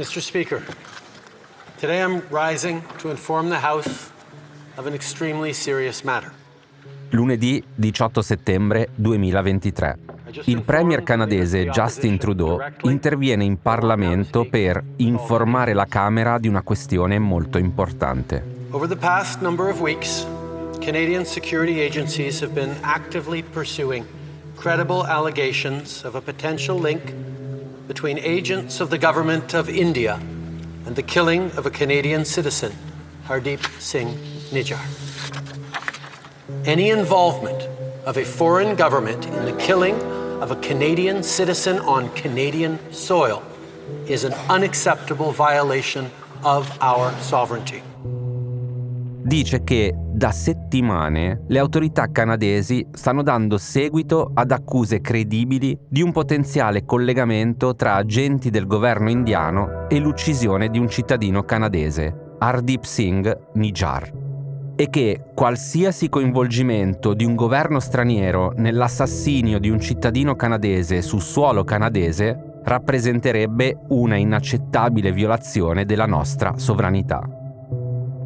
Mr. Speaker, today I'm rising to inform the House of an extremely serious matter. Lunedì 18 settembre 2023. Il premier canadese Justin Trudeau interviene in Parlamento per informare la Camera di una questione molto importante. Over the past number of weeks, Canadian security agencies have been actively pursuing credible allegations of a potential link between agents of the government of India and the killing of a Canadian citizen, Hardeep Singh Nijjar. Any involvement of a foreign government in the killing of a Canadian citizen on Canadian soil is an unacceptable violation of our sovereignty. Dice che da settimane le autorità canadesi stanno dando seguito ad accuse credibili di un potenziale collegamento tra agenti del governo indiano e l'uccisione di un cittadino canadese, Hardeep Singh Nijjar e che qualsiasi coinvolgimento di un governo straniero nell'assassinio di un cittadino canadese su suolo canadese rappresenterebbe una inaccettabile violazione della nostra sovranità.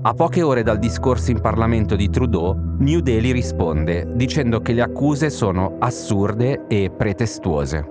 A poche ore dal discorso in Parlamento di Trudeau, New Delhi risponde dicendo che le accuse sono assurde e pretestuose.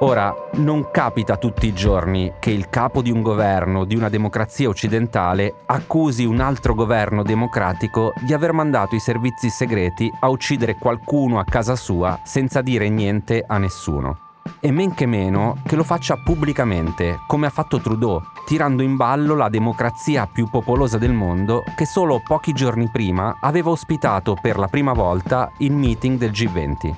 Ora, non capita tutti i giorni che il capo di un governo di una democrazia occidentale accusi un altro governo democratico di aver mandato i servizi segreti a uccidere qualcuno a casa sua senza dire niente a nessuno e men che meno che lo faccia pubblicamente, come ha fatto Trudeau, tirando in ballo la democrazia più popolosa del mondo che solo pochi giorni prima aveva ospitato per la prima volta il meeting del G20.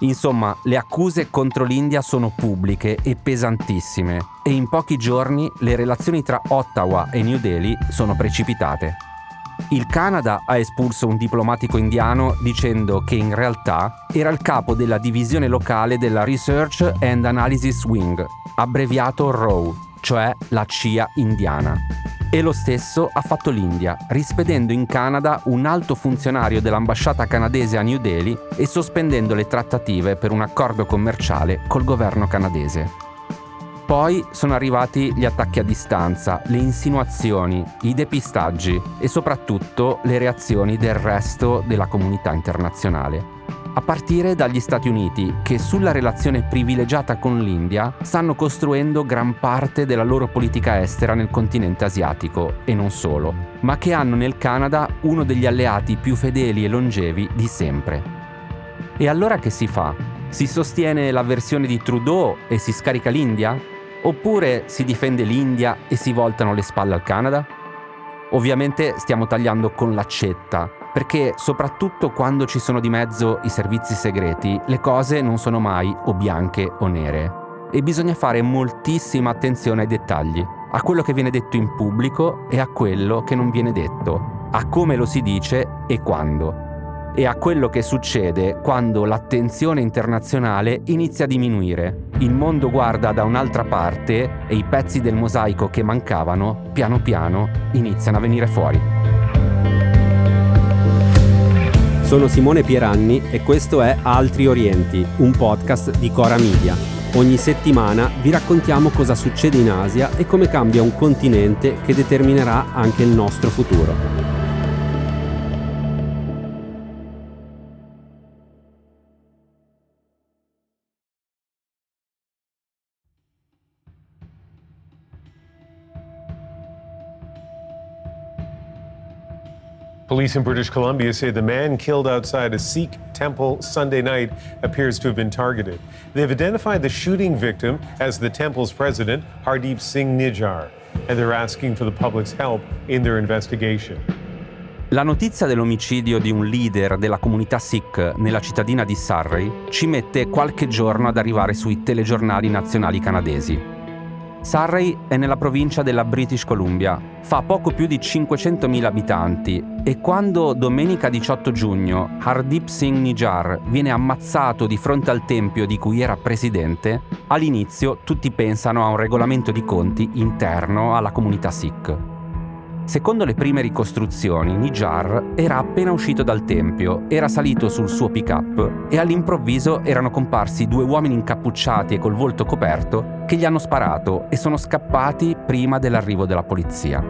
Insomma, le accuse contro l'India sono pubbliche e pesantissime e in pochi giorni le relazioni tra Ottawa e New Delhi sono precipitate. Il Canada ha espulso un diplomatico indiano dicendo che in realtà era il capo della divisione locale della Research and Analysis Wing, abbreviato ROW, cioè la CIA indiana. E lo stesso ha fatto l'India, rispedendo in Canada un alto funzionario dell'ambasciata canadese a New Delhi e sospendendo le trattative per un accordo commerciale col governo canadese. Poi sono arrivati gli attacchi a distanza, le insinuazioni, i depistaggi e soprattutto le reazioni del resto della comunità internazionale. A partire dagli Stati Uniti, che sulla relazione privilegiata con l'India stanno costruendo gran parte della loro politica estera nel continente asiatico, e non solo, ma che hanno nel Canada uno degli alleati più fedeli e longevi di sempre. E allora che si fa? Si sostiene la versione di Trudeau e si scarica l'India? Oppure si difende l'India e si voltano le spalle al Canada? Ovviamente stiamo tagliando con l'accetta, perché soprattutto quando ci sono di mezzo i servizi segreti, le cose non sono mai o bianche o nere. E bisogna fare moltissima attenzione ai dettagli, a quello che viene detto in pubblico e a quello che non viene detto, a come lo si dice e quando e a quello che succede quando l'attenzione internazionale inizia a diminuire. Il mondo guarda da un'altra parte e i pezzi del mosaico che mancavano, piano piano, iniziano a venire fuori. Sono Simone Pieranni e questo è Altri Orienti, un podcast di Cora Media. Ogni settimana vi raccontiamo cosa succede in Asia e come cambia un continente che determinerà anche il nostro futuro. Police in British Columbia say the man killed outside a Sikh temple Sunday night appears to have been targeted. They've identified the shooting victim as the temple's president, Hardeep Singh Nijjar, and they're asking for the public's help in their investigation. La notizia dell'omicidio di un leader della comunità Sikh nella cittadina di Surrey ci mette qualche giorno ad arrivare sui telegiornali nazionali canadesi. Surrey è nella provincia della British Columbia, fa poco più di 500.000 abitanti e quando domenica 18 giugno Hardeep Singh Nijjar viene ammazzato di fronte al tempio di cui era presidente, all'inizio tutti pensano a un regolamento di conti interno alla comunità Sikh. Secondo le prime ricostruzioni, Nijar era appena uscito dal tempio, era salito sul suo pick-up e all'improvviso erano comparsi due uomini incappucciati e col volto coperto che gli hanno sparato e sono scappati prima dell'arrivo della polizia.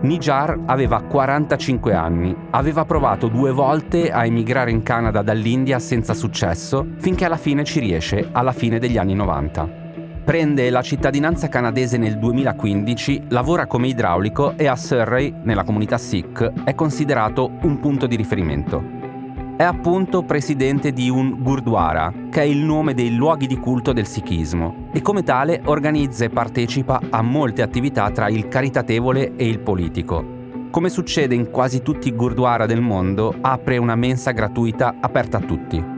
Nijar aveva 45 anni, aveva provato due volte a emigrare in Canada dall'India senza successo, finché alla fine ci riesce alla fine degli anni 90. Prende la cittadinanza canadese nel 2015, lavora come idraulico e a Surrey, nella comunità Sikh, è considerato un punto di riferimento. È appunto presidente di un Gurdwara, che è il nome dei luoghi di culto del Sikhismo, e come tale organizza e partecipa a molte attività tra il caritatevole e il politico. Come succede in quasi tutti i Gurdwara del mondo, apre una mensa gratuita aperta a tutti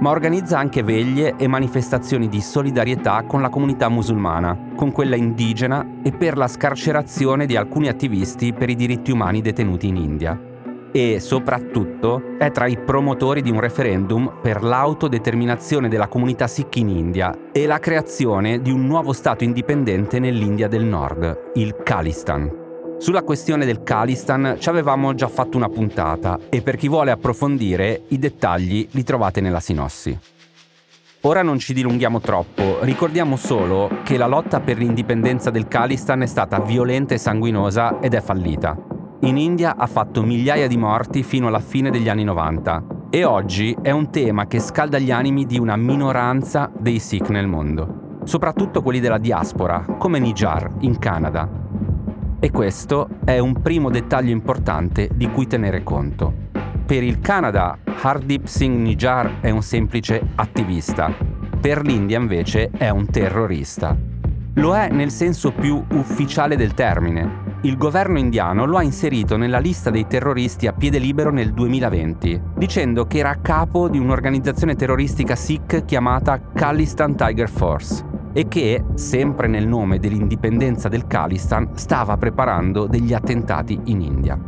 ma organizza anche veglie e manifestazioni di solidarietà con la comunità musulmana, con quella indigena e per la scarcerazione di alcuni attivisti per i diritti umani detenuti in India. E soprattutto è tra i promotori di un referendum per l'autodeterminazione della comunità Sikh in India e la creazione di un nuovo Stato indipendente nell'India del Nord, il Khalistan. Sulla questione del Khalistan ci avevamo già fatto una puntata e per chi vuole approfondire i dettagli li trovate nella sinossi. Ora non ci dilunghiamo troppo, ricordiamo solo che la lotta per l'indipendenza del Khalistan è stata violenta e sanguinosa ed è fallita. In India ha fatto migliaia di morti fino alla fine degli anni 90 e oggi è un tema che scalda gli animi di una minoranza dei Sikh nel mondo, soprattutto quelli della diaspora, come Nijar, in Canada, e questo è un primo dettaglio importante di cui tenere conto. Per il Canada, Hardeep Singh Nijar è un semplice attivista. Per l'India invece è un terrorista. Lo è nel senso più ufficiale del termine. Il governo indiano lo ha inserito nella lista dei terroristi a piede libero nel 2020, dicendo che era a capo di un'organizzazione terroristica Sikh chiamata Khalistan Tiger Force e che, sempre nel nome dell'indipendenza del Khalistan, stava preparando degli attentati in India.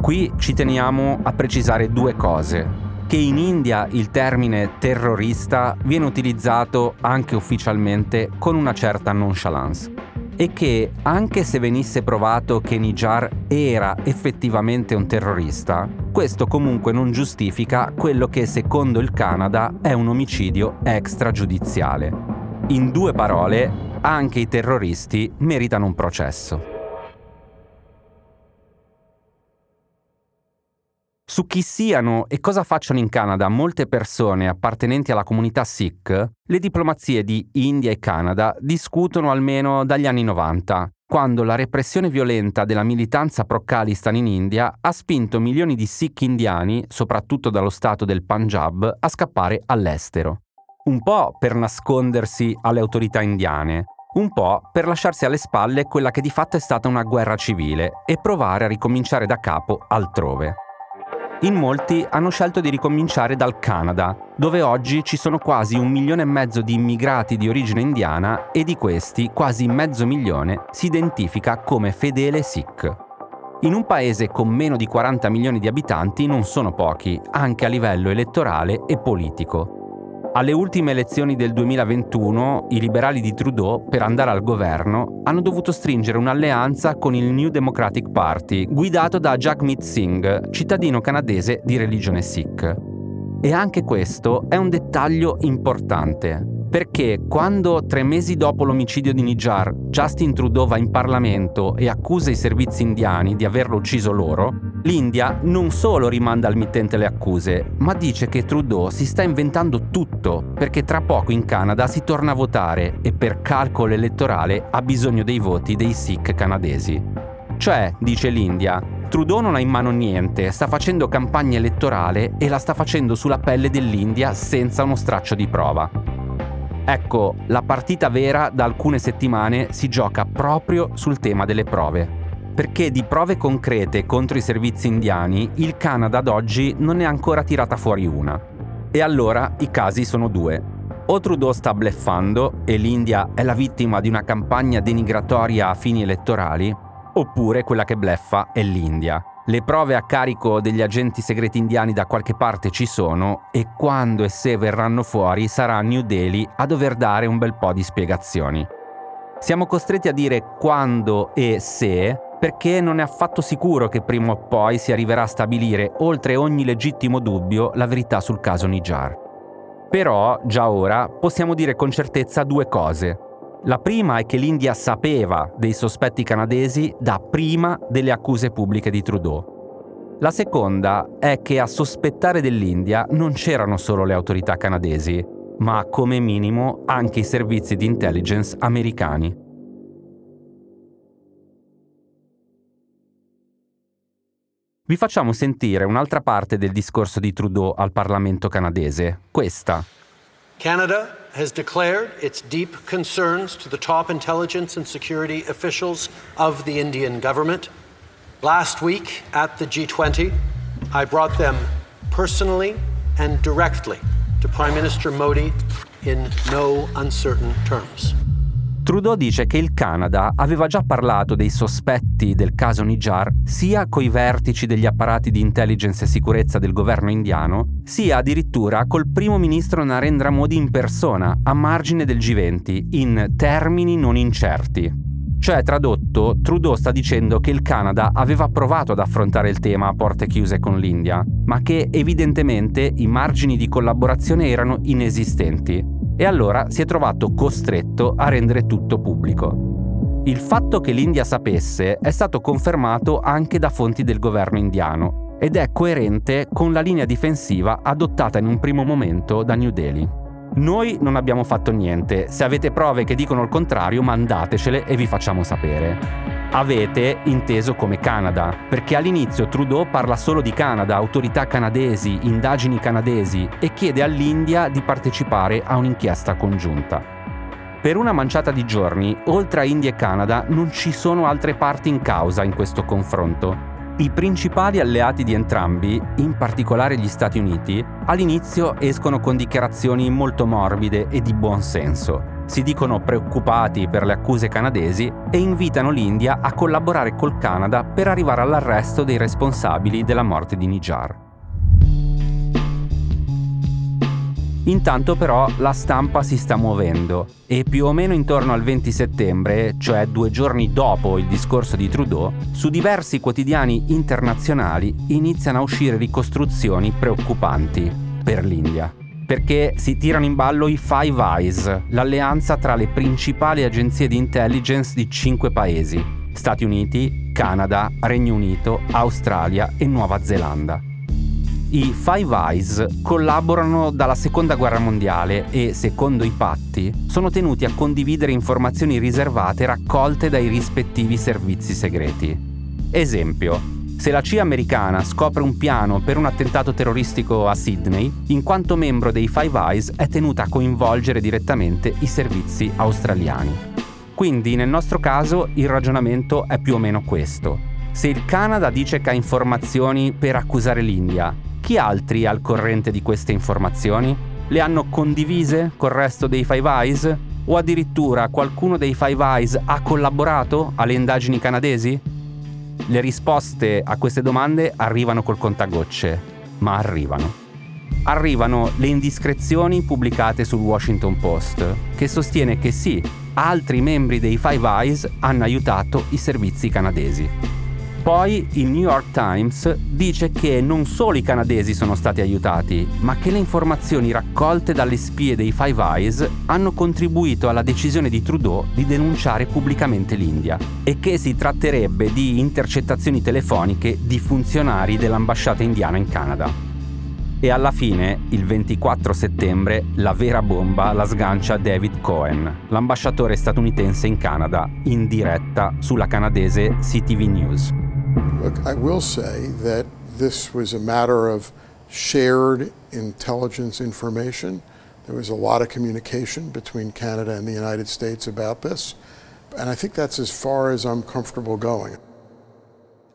Qui ci teniamo a precisare due cose. Che in India il termine terrorista viene utilizzato anche ufficialmente con una certa nonchalance e che anche se venisse provato che Nijar era effettivamente un terrorista, questo comunque non giustifica quello che secondo il Canada è un omicidio extragiudiziale. In due parole, anche i terroristi meritano un processo. Su chi siano e cosa facciano in Canada molte persone appartenenti alla comunità Sikh, le diplomazie di India e Canada discutono almeno dagli anni 90, quando la repressione violenta della militanza pro-Khalistan in India ha spinto milioni di Sikh indiani, soprattutto dallo stato del Punjab, a scappare all'estero un po' per nascondersi alle autorità indiane, un po' per lasciarsi alle spalle quella che di fatto è stata una guerra civile e provare a ricominciare da capo altrove. In molti hanno scelto di ricominciare dal Canada, dove oggi ci sono quasi un milione e mezzo di immigrati di origine indiana e di questi quasi mezzo milione si identifica come fedele Sikh. In un paese con meno di 40 milioni di abitanti non sono pochi, anche a livello elettorale e politico. Alle ultime elezioni del 2021, i liberali di Trudeau, per andare al governo, hanno dovuto stringere un'alleanza con il New Democratic Party, guidato da Jagmeet Singh, cittadino canadese di religione Sikh. E anche questo è un dettaglio importante, perché quando tre mesi dopo l'omicidio di Nijar Justin Trudeau va in Parlamento e accusa i servizi indiani di averlo ucciso loro, l'India non solo rimanda al mittente le accuse, ma dice che Trudeau si sta inventando tutto perché tra poco in Canada si torna a votare e per calcolo elettorale ha bisogno dei voti dei Sikh canadesi. Cioè, dice l'India, Trudeau non ha in mano niente, sta facendo campagna elettorale e la sta facendo sulla pelle dell'India senza uno straccio di prova. Ecco, la partita vera da alcune settimane si gioca proprio sul tema delle prove. Perché di prove concrete contro i servizi indiani il Canada ad oggi non ne ha ancora tirata fuori una. E allora i casi sono due. O Trudeau sta bleffando e l'India è la vittima di una campagna denigratoria a fini elettorali, oppure quella che bleffa è l'India le prove a carico degli agenti segreti indiani da qualche parte ci sono e quando e se verranno fuori sarà New Delhi a dover dare un bel po' di spiegazioni. Siamo costretti a dire quando e se perché non è affatto sicuro che prima o poi si arriverà a stabilire, oltre ogni legittimo dubbio, la verità sul caso Nijar. Però, già ora, possiamo dire con certezza due cose. La prima è che l'India sapeva dei sospetti canadesi da prima delle accuse pubbliche di Trudeau. La seconda è che a sospettare dell'India non c'erano solo le autorità canadesi, ma come minimo anche i servizi di intelligence americani. Vi facciamo sentire un'altra parte del discorso di Trudeau al Parlamento canadese, questa. Canada has declared its deep concerns to the top intelligence and security officials of the Indian government. Last week at the G20, I brought them personally and directly to Prime Minister Modi in no uncertain terms. Trudeau dice che il Canada aveva già parlato dei sospetti del caso Nijar sia coi vertici degli apparati di intelligence e sicurezza del governo indiano, sia addirittura col primo ministro Narendra Modi in persona, a margine del G20, in termini non incerti. Cioè, tradotto, Trudeau sta dicendo che il Canada aveva provato ad affrontare il tema a porte chiuse con l'India, ma che evidentemente i margini di collaborazione erano inesistenti e allora si è trovato costretto a rendere tutto pubblico. Il fatto che l'India sapesse è stato confermato anche da fonti del governo indiano ed è coerente con la linea difensiva adottata in un primo momento da New Delhi. Noi non abbiamo fatto niente, se avete prove che dicono il contrario mandatecele e vi facciamo sapere avete inteso come Canada, perché all'inizio Trudeau parla solo di Canada, autorità canadesi, indagini canadesi e chiede all'India di partecipare a un'inchiesta congiunta. Per una manciata di giorni, oltre a India e Canada, non ci sono altre parti in causa in questo confronto. I principali alleati di entrambi, in particolare gli Stati Uniti, all'inizio escono con dichiarazioni molto morbide e di buon senso si dicono preoccupati per le accuse canadesi e invitano l'India a collaborare col Canada per arrivare all'arresto dei responsabili della morte di Nijar. Intanto però la stampa si sta muovendo e più o meno intorno al 20 settembre, cioè due giorni dopo il discorso di Trudeau, su diversi quotidiani internazionali iniziano a uscire ricostruzioni preoccupanti per l'India perché si tirano in ballo i Five Eyes, l'alleanza tra le principali agenzie di intelligence di cinque paesi, Stati Uniti, Canada, Regno Unito, Australia e Nuova Zelanda. I Five Eyes collaborano dalla Seconda Guerra Mondiale e, secondo i patti, sono tenuti a condividere informazioni riservate raccolte dai rispettivi servizi segreti. Esempio, se la CIA americana scopre un piano per un attentato terroristico a Sydney, in quanto membro dei Five Eyes è tenuta a coinvolgere direttamente i servizi australiani. Quindi nel nostro caso il ragionamento è più o meno questo. Se il Canada dice che ha informazioni per accusare l'India, chi altri al corrente di queste informazioni? Le hanno condivise col resto dei Five Eyes? O addirittura qualcuno dei Five Eyes ha collaborato alle indagini canadesi? Le risposte a queste domande arrivano col contagocce, ma arrivano. Arrivano le indiscrezioni pubblicate sul Washington Post, che sostiene che sì, altri membri dei Five Eyes hanno aiutato i servizi canadesi. Poi il New York Times dice che non solo i canadesi sono stati aiutati, ma che le informazioni raccolte dalle spie dei Five Eyes hanno contribuito alla decisione di Trudeau di denunciare pubblicamente l'India e che si tratterebbe di intercettazioni telefoniche di funzionari dell'ambasciata indiana in Canada. E alla fine, il 24 settembre, la vera bomba la sgancia David Cohen, l'ambasciatore statunitense in Canada, in diretta sulla canadese CTV News. Look, I will say that this was a matter of shared intelligence information. There was a lot of communication between Canada and the United States about this, and I think that's as far as I'm comfortable going.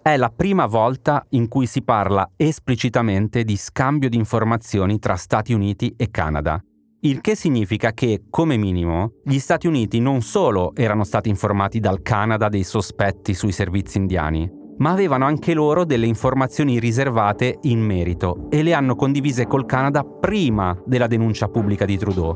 È la prima volta in cui si parla esplicitamente di scambio di informazioni tra Stati Uniti e Canada. Il che significa che, come minimo, gli Stati Uniti non solo erano stati informati dal Canada dei sospetti sui servizi indiani, ma avevano anche loro delle informazioni riservate in merito e le hanno condivise col Canada prima della denuncia pubblica di Trudeau.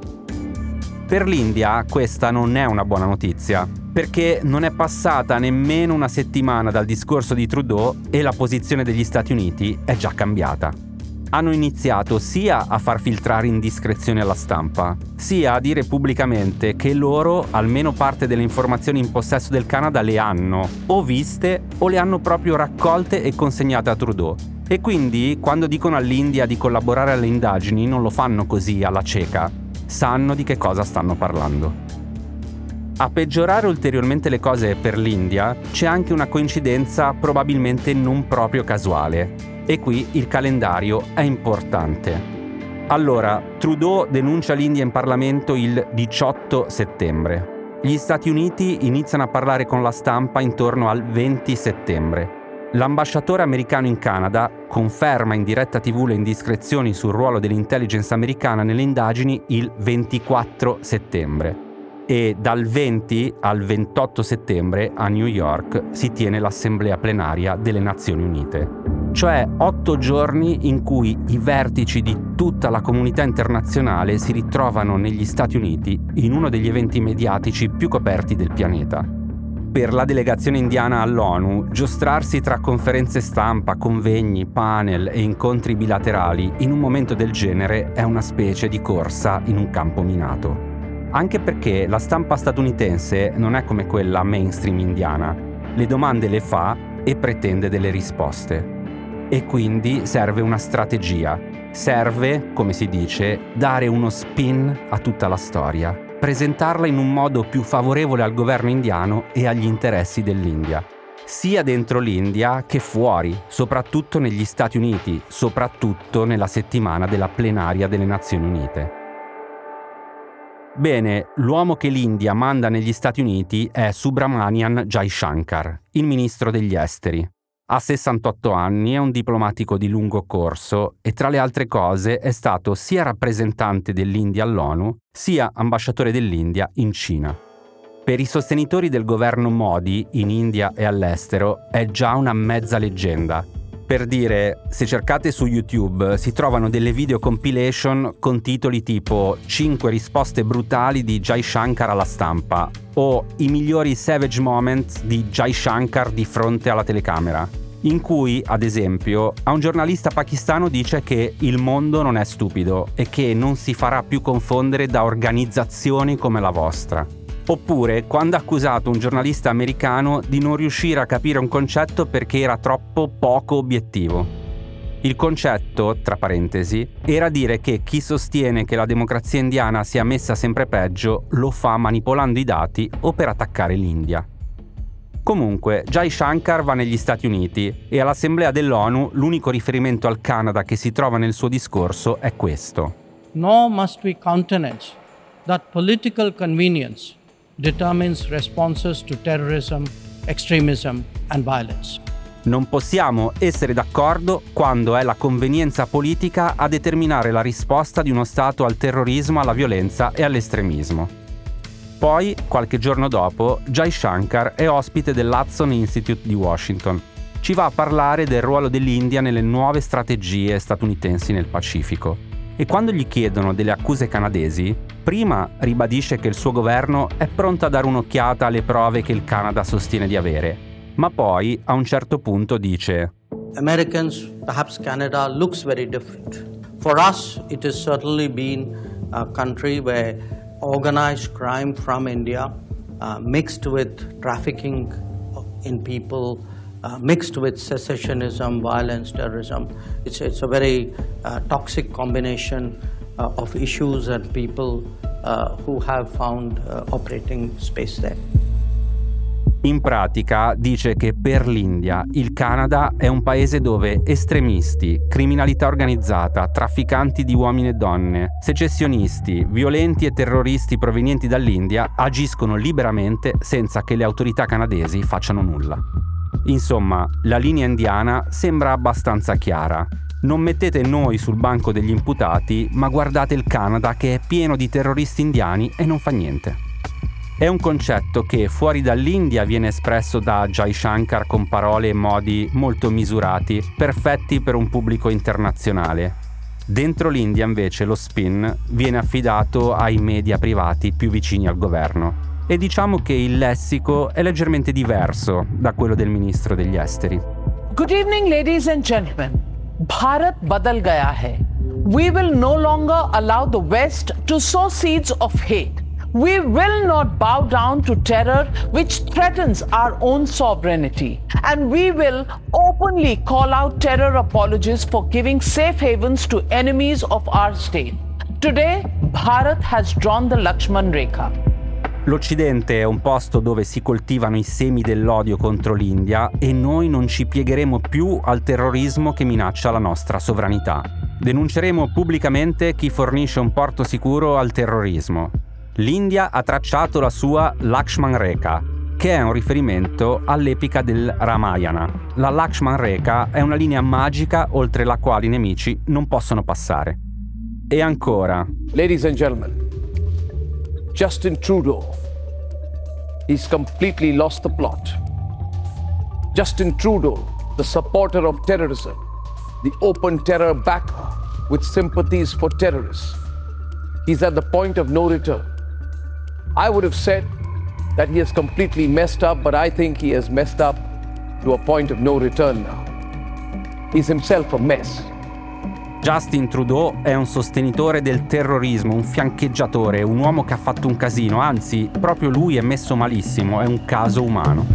Per l'India questa non è una buona notizia, perché non è passata nemmeno una settimana dal discorso di Trudeau e la posizione degli Stati Uniti è già cambiata. Hanno iniziato sia a far filtrare indiscrezioni alla stampa, sia a dire pubblicamente che loro almeno parte delle informazioni in possesso del Canada le hanno o viste o le hanno proprio raccolte e consegnate a Trudeau. E quindi quando dicono all'India di collaborare alle indagini non lo fanno così alla cieca, sanno di che cosa stanno parlando. A peggiorare ulteriormente le cose per l'India c'è anche una coincidenza probabilmente non proprio casuale. E qui il calendario è importante. Allora, Trudeau denuncia l'India in Parlamento il 18 settembre. Gli Stati Uniti iniziano a parlare con la stampa intorno al 20 settembre. L'ambasciatore americano in Canada conferma in diretta TV le indiscrezioni sul ruolo dell'intelligence americana nelle indagini il 24 settembre e dal 20 al 28 settembre a New York si tiene l'assemblea plenaria delle Nazioni Unite. Cioè otto giorni in cui i vertici di tutta la comunità internazionale si ritrovano negli Stati Uniti in uno degli eventi mediatici più coperti del pianeta per la delegazione indiana all'ONU, giostrarsi tra conferenze stampa, convegni, panel e incontri bilaterali in un momento del genere è una specie di corsa in un campo minato. Anche perché la stampa statunitense non è come quella mainstream indiana. Le domande le fa e pretende delle risposte. E quindi serve una strategia. Serve, come si dice, dare uno spin a tutta la storia presentarla in un modo più favorevole al governo indiano e agli interessi dell'India, sia dentro l'India che fuori, soprattutto negli Stati Uniti, soprattutto nella settimana della plenaria delle Nazioni Unite. Bene, l'uomo che l'India manda negli Stati Uniti è Subramanian Jaishankar, il ministro degli esteri. Ha 68 anni, è un diplomatico di lungo corso e tra le altre cose è stato sia rappresentante dell'India all'ONU, sia ambasciatore dell'India in Cina. Per i sostenitori del governo Modi in India e all'estero è già una mezza leggenda. Per dire, se cercate su YouTube si trovano delle video compilation con titoli tipo 5 risposte brutali di Jai Shankar alla stampa o I migliori savage moments di Jai Shankar di fronte alla telecamera in cui, ad esempio, a un giornalista pakistano dice che il mondo non è stupido e che non si farà più confondere da organizzazioni come la vostra. Oppure quando ha accusato un giornalista americano di non riuscire a capire un concetto perché era troppo poco obiettivo. Il concetto, tra parentesi, era dire che chi sostiene che la democrazia indiana sia messa sempre peggio lo fa manipolando i dati o per attaccare l'India. Comunque, Jai Shankar va negli Stati Uniti e all'Assemblea dell'ONU l'unico riferimento al Canada che si trova nel suo discorso è questo. Nor must we countenance that political convenience determines responses to terrorism, extremism and violence. Non possiamo essere d'accordo quando è la convenienza politica a determinare la risposta di uno Stato al terrorismo, alla violenza e all'estremismo. Poi, qualche giorno dopo, Jai Shankar è ospite dell'Hudson Institute di Washington. Ci va a parlare del ruolo dell'India nelle nuove strategie statunitensi nel Pacifico. E quando gli chiedono delle accuse canadesi, prima ribadisce che il suo governo è pronto a dare un'occhiata alle prove che il Canada sostiene di avere, ma poi a un certo punto dice Americans, perhaps Canada looks very different. For us, it has certainly been a country where organized crime from India, uh, mixed with trafficking in people, uh, mixed with secessionism, violence, terrorism. It's, it's a very uh, toxic combination of issues and people uh, who have found uh, operating space there. In pratica dice che per l'India il Canada è un paese dove estremisti, criminalità organizzata, trafficanti di uomini e donne, secessionisti, violenti e terroristi provenienti dall'India agiscono liberamente senza che le autorità canadesi facciano nulla. Insomma, la linea indiana sembra abbastanza chiara. Non mettete noi sul banco degli imputati, ma guardate il Canada che è pieno di terroristi indiani e non fa niente. È un concetto che fuori dall'India viene espresso da Jai Shankar con parole e modi molto misurati, perfetti per un pubblico internazionale. Dentro l'India invece lo spin viene affidato ai media privati più vicini al governo e diciamo che il lessico è leggermente diverso da quello del ministro degli esteri. Good evening ladies and gentlemen. Bharat badal gaya. We will no longer allow the West to sow seeds of hate. We will not bow down to terror which threatens our own sovereignty. And we will openly call out terror apologists for giving safe havens to enemies of our state. Today, Bharat has drawn the Lakshman Rekha. L'Occidente è un posto dove si coltivano i semi dell'odio contro l'India e noi non ci piegheremo più al terrorismo che minaccia la nostra sovranità. Denunceremo pubblicamente chi fornisce un porto sicuro al terrorismo l'India ha tracciato la sua Lakshman Rekha, che è un riferimento all'epica del Ramayana. La Lakshman Rekha è una linea magica oltre la quale i nemici non possono passare. E ancora. Ladies and gentlemen, Justin Trudeau, he's completely lost the plot. Justin Trudeau, the supporter of terrorism, the open terror backer with sympathies for terrorists, he's at the point of no return. I would have said that he has completely messed up, but I think he has messed up to a point of no return now. He's himself a mess. Justin Trudeau è un sostenitore del terrorismo, un fiancheggiatore, un uomo che ha fatto un casino, anzi, proprio lui è messo malissimo, è un caso umano.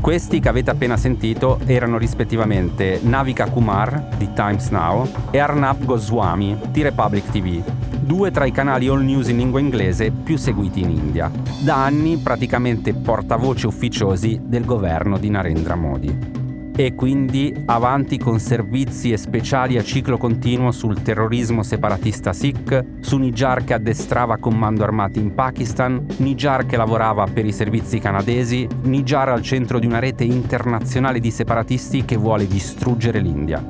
Questi che avete appena sentito erano rispettivamente Navika Kumar di Times Now e Arnab Goswami di Republic TV, due tra i canali all news in lingua inglese più seguiti in India, da anni praticamente portavoce ufficiosi del governo di Narendra Modi. E quindi avanti con servizi e speciali a ciclo continuo sul terrorismo separatista Sikh, su Nijar che addestrava comando armati in Pakistan, Nijar che lavorava per i servizi canadesi, Nijar al centro di una rete internazionale di separatisti che vuole distruggere l'India.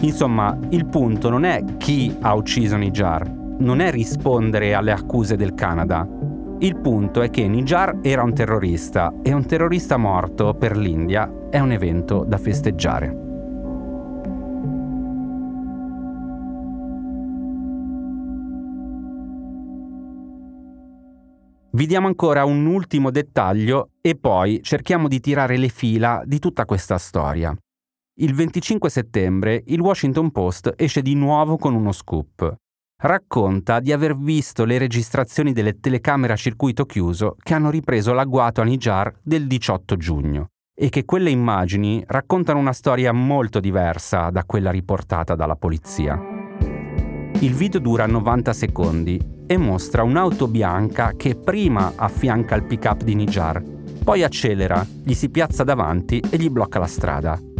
Insomma, il punto non è chi ha ucciso Nijar, non è rispondere alle accuse del Canada. Il punto è che Nijar era un terrorista e un terrorista morto per l'India è un evento da festeggiare. Vi diamo ancora un ultimo dettaglio e poi cerchiamo di tirare le fila di tutta questa storia. Il 25 settembre il Washington Post esce di nuovo con uno scoop racconta di aver visto le registrazioni delle telecamere a circuito chiuso che hanno ripreso l'agguato a Nijar del 18 giugno e che quelle immagini raccontano una storia molto diversa da quella riportata dalla polizia. Il video dura 90 secondi e mostra un'auto bianca che prima affianca il pick-up di Nijar, poi accelera, gli si piazza davanti e gli blocca la strada.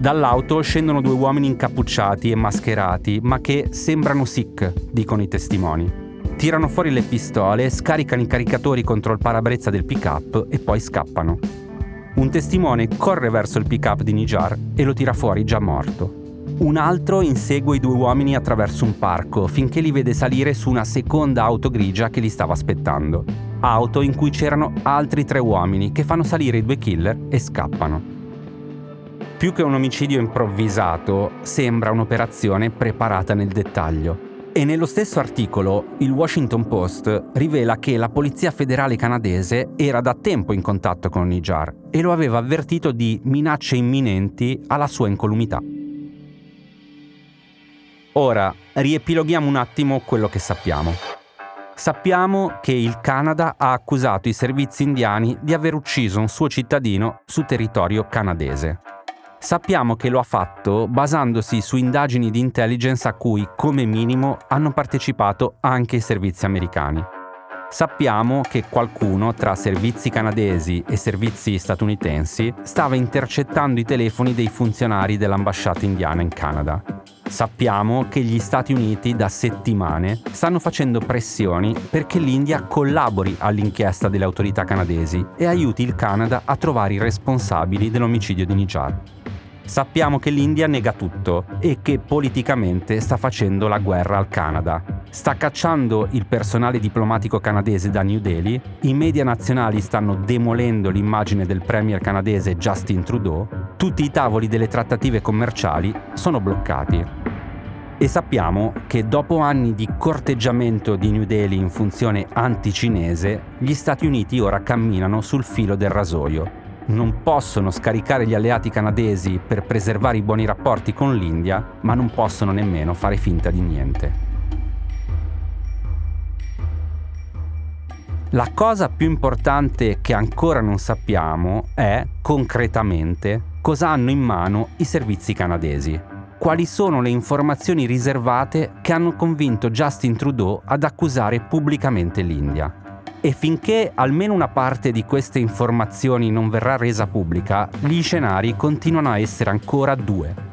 Dall'auto scendono due uomini incappucciati e mascherati, ma che sembrano Sikh, dicono i testimoni. Tirano fuori le pistole, scaricano i caricatori contro il parabrezza del pick-up e poi scappano. Un testimone corre verso il pick-up di Nijar e lo tira fuori già morto. Un altro insegue i due uomini attraverso un parco finché li vede salire su una seconda auto grigia che li stava aspettando. Auto in cui c'erano altri tre uomini che fanno salire i due killer e scappano. Più che un omicidio improvvisato, sembra un'operazione preparata nel dettaglio. E nello stesso articolo il Washington Post rivela che la Polizia federale canadese era da tempo in contatto con Nijar e lo aveva avvertito di minacce imminenti alla sua incolumità. Ora, riepiloghiamo un attimo quello che sappiamo. Sappiamo che il Canada ha accusato i servizi indiani di aver ucciso un suo cittadino su territorio canadese. Sappiamo che lo ha fatto basandosi su indagini di intelligence a cui, come minimo, hanno partecipato anche i servizi americani. Sappiamo che qualcuno tra servizi canadesi e servizi statunitensi stava intercettando i telefoni dei funzionari dell'ambasciata indiana in Canada. Sappiamo che gli Stati Uniti da settimane stanno facendo pressioni perché l'India collabori all'inchiesta delle autorità canadesi e aiuti il Canada a trovare i responsabili dell'omicidio di Nijar. Sappiamo che l'India nega tutto e che politicamente sta facendo la guerra al Canada. Sta cacciando il personale diplomatico canadese da New Delhi, i media nazionali stanno demolendo l'immagine del premier canadese Justin Trudeau, tutti i tavoli delle trattative commerciali sono bloccati. E sappiamo che dopo anni di corteggiamento di New Delhi in funzione anticinese, gli Stati Uniti ora camminano sul filo del rasoio. Non possono scaricare gli alleati canadesi per preservare i buoni rapporti con l'India, ma non possono nemmeno fare finta di niente. La cosa più importante che ancora non sappiamo è, concretamente, cosa hanno in mano i servizi canadesi. Quali sono le informazioni riservate che hanno convinto Justin Trudeau ad accusare pubblicamente l'India. E finché almeno una parte di queste informazioni non verrà resa pubblica, gli scenari continuano a essere ancora due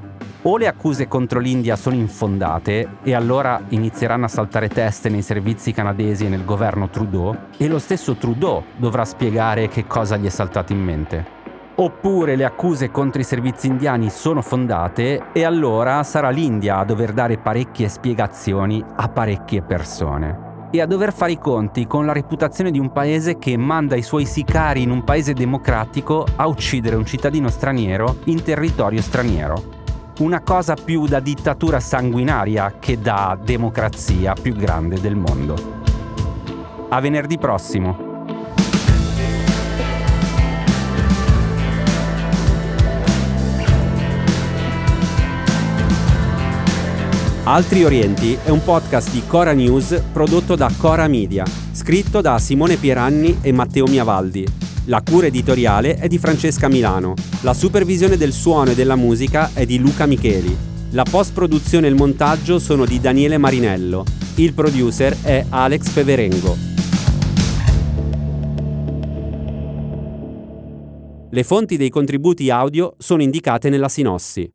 o le accuse contro l'India sono infondate e allora inizieranno a saltare teste nei servizi canadesi e nel governo Trudeau e lo stesso Trudeau dovrà spiegare che cosa gli è saltato in mente. Oppure le accuse contro i servizi indiani sono fondate e allora sarà l'India a dover dare parecchie spiegazioni a parecchie persone e a dover fare i conti con la reputazione di un paese che manda i suoi sicari in un paese democratico a uccidere un cittadino straniero in territorio straniero una cosa più da dittatura sanguinaria che da democrazia più grande del mondo. A venerdì prossimo. Altri Orienti è un podcast di Cora News prodotto da Cora Media, scritto da Simone Pieranni e Matteo Miavaldi la cura editoriale è di Francesca Milano. La supervisione del suono e della musica è di Luca Micheli. La post-produzione e il montaggio sono di Daniele Marinello. Il producer è Alex Peverengo. Le fonti dei contributi audio sono indicate nella sinossi.